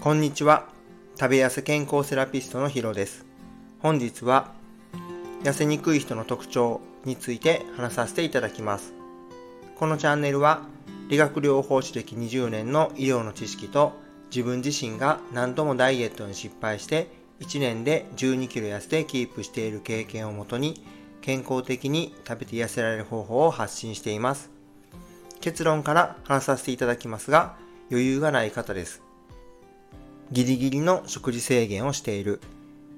こんにちは。食べやす健康セラピストのヒロです。本日は痩せにくい人の特徴について話させていただきます。このチャンネルは理学療法士歴20年の医療の知識と自分自身が何度もダイエットに失敗して1年で12キロ痩せてキープしている経験をもとに健康的に食べて痩せられる方法を発信しています。結論から話させていただきますが余裕がない方です。ギリギリの食事制限をしている。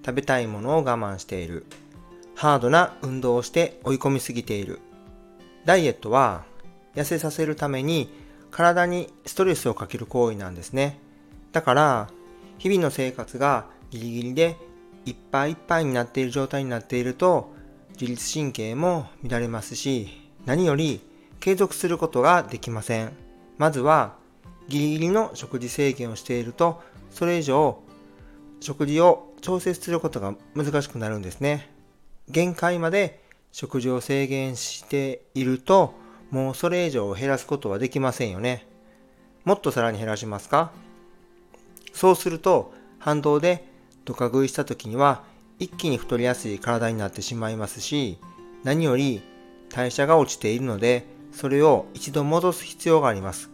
食べたいものを我慢している。ハードな運動をして追い込みすぎている。ダイエットは痩せさせるために体にストレスをかける行為なんですね。だから日々の生活がギリギリでいっぱいいっぱいになっている状態になっていると自律神経も乱れますし何より継続することができません。まずはギリギリの食事制限をしているとそれ以上食事を調節することが難しくなるんですね。限界まで食事を制限しているともうそれ以上減らすことはできませんよね。もっとさらに減らしますか？そうすると反動でドカ食いした時には一気に太りやすい体になってしまいますし何より代謝が落ちているのでそれを一度戻す必要があります。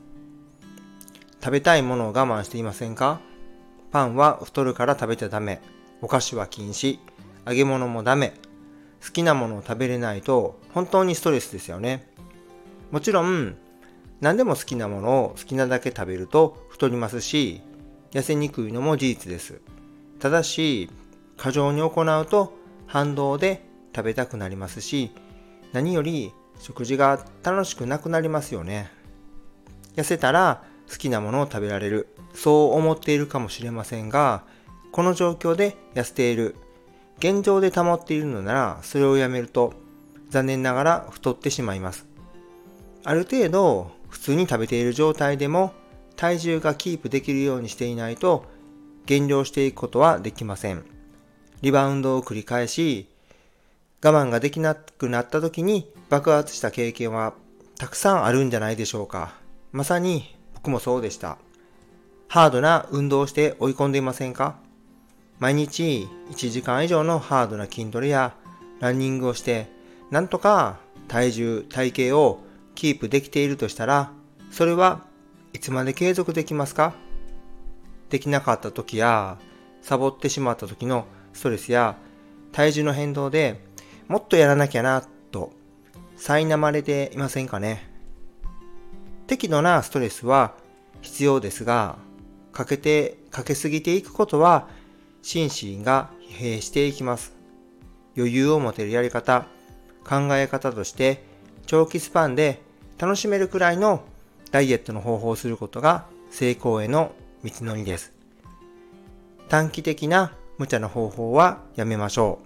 食べたいものを我慢していませんか？パンは太るから食べちゃダメ。お菓子は禁止。揚げ物もダメ。好きなものを食べれないと本当にストレスですよね。もちろん、何でも好きなものを好きなだけ食べると太りますし、痩せにくいのも事実です。ただし、過剰に行うと反動で食べたくなりますし、何より食事が楽しくなくなりますよね。痩せたら好きなものを食べられる。そう思っているかもしれませんが、この状況で痩せている。現状で保っているのなら、それをやめると、残念ながら太ってしまいます。ある程度、普通に食べている状態でも、体重がキープできるようにしていないと、減量していくことはできません。リバウンドを繰り返し、我慢ができなくなった時に爆発した経験はたくさんあるんじゃないでしょうか。まさにもそうでした。ハードな運動をして追い込んでいませんか？毎日1時間以上のハードな筋トレやランニングをして、なんとか体重、体型をキープできているとしたら、それはいつまで継続できますか？できなかった時や、サボってしまった時のストレスや体重の変動でもっとやらなきゃなと苛まれていませんかね？適度なストレスは必要ですが、かけて、かけすぎていくことは、心身が疲弊していきます。余裕を持てるやり方、考え方として、長期スパンで楽しめるくらいのダイエットの方法をすることが成功への道のりです。短期的な無茶な方法はやめましょ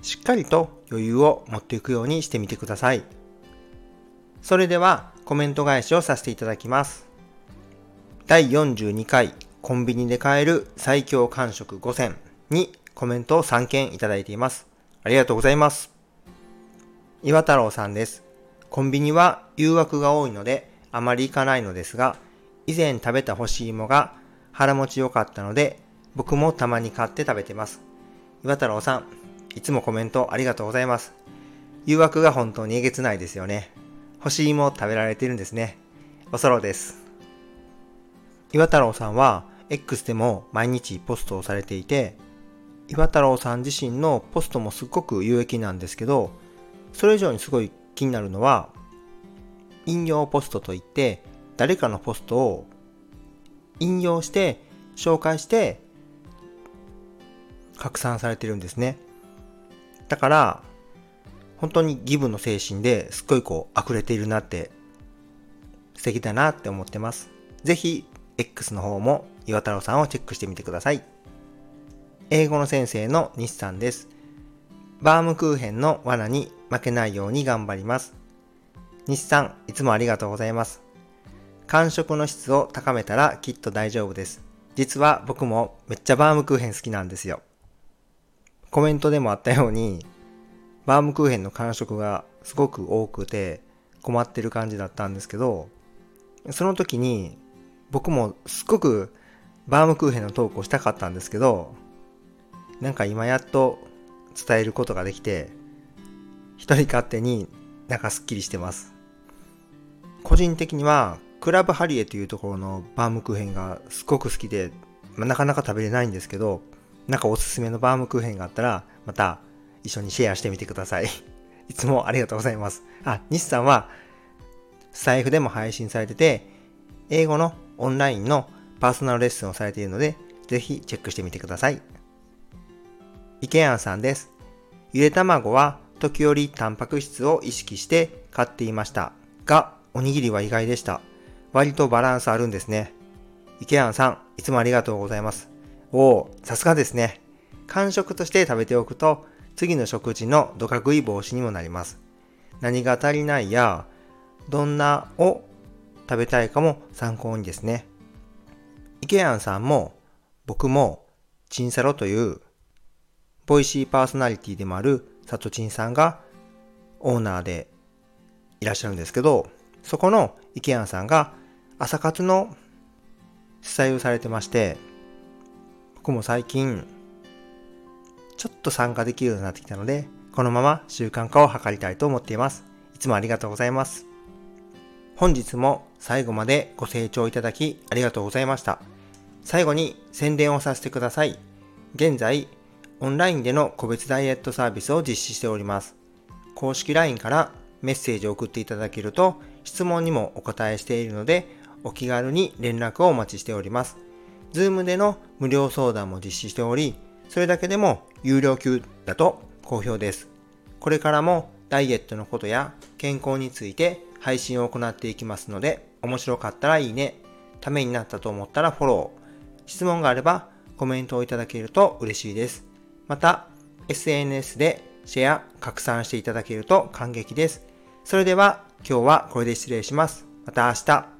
う。しっかりと余裕を持っていくようにしてみてください。それではコメント返しをさせていただきます。第42回コンビニで買える最強完食5選にコメントを3件いただいています。ありがとうございます。岩太郎さんです。コンビニは誘惑が多いのであまり行かないのですが、以前食べた干し芋が腹持ち良かったので、僕もたまに買って食べてます。岩太郎さん、いつもコメントありがとうございます。誘惑が本当にえげつないですよね。干し芋を食べられてるんですね。おそろです。岩太郎さんは X でも毎日ポストをされていて、岩太郎さん自身のポストもすっごく有益なんですけど、それ以上にすごい気になるのは、引用ポストといって、誰かのポストを引用して紹介して拡散されてるんですね。だから、本当にギブの精神ですっごいこう溢れているなって素敵だなって思ってます。ぜひ X の方も岩太郎さんをチェックしてみてください。英語の先生の西さんです。バームクーヘンの罠に負けないように頑張ります。西さん、いつもありがとうございます。感触の質を高めたらきっと大丈夫です。実は僕もめっちゃバームクーヘン好きなんですよ。コメントでもあったように、バームクーヘンの感触がすごく多くて困ってる感じだったんですけど、その時に僕もすっごくバームクーヘンのトークをしたかったんですけど、なんか今やっと伝えることができて、一人勝手になんかスッキリしてます。個人的には、クラブハリエというところのバームクーヘンがすごく好きで、まあ、なかなか食べれないんですけど、なんかおすすめのバームクーヘンがあったら、また一緒にシェアしてみてください。いつもありがとうございます。あ、西さんは、スタイフでも配信されてて、英語のオンラインのパーソナルレッスンをされているので、ぜひチェックしてみてください。池谷さんです。ゆで卵は時折タンパク質を意識して買っていましたが、おにぎりは意外でした。割とバランスあるんですね。池谷さん、いつもありがとうございます。おお、さすがですね。間食として食べておくと、次の食事のドカ食い防止にもなります。何が足りないや、どんなを食べたいかも参考にですね。池谷さんも、僕も、チンサロという、ボイシーパーソナリティでもあるサトチンさんがオーナーでいらっしゃるんですけど、そこの池谷さんが朝活の主催をされてまして、僕も最近、ちょっと参加できるようになってきたので、このまま習慣化を図りたいと思っています。いつもありがとうございます。本日も最後までご清聴いただきありがとうございました。最後に宣伝をさせてください。現在、オンラインでの個別ダイエットサービスを実施しております。公式 LINE からメッセージを送っていただけると質問にもお答えしているのでお気軽に連絡をお待ちしております。Zoom での無料相談も実施しており、それだけでも有料級だと好評です。これからもダイエットのことや健康について配信を行っていきますので、面白かったらいいね、ためになったと思ったらフォロー、質問があればコメントをいただけると嬉しいです。また、SNS でシェア、拡散していただけると感激です。それでは今日はこれで失礼します。また明日。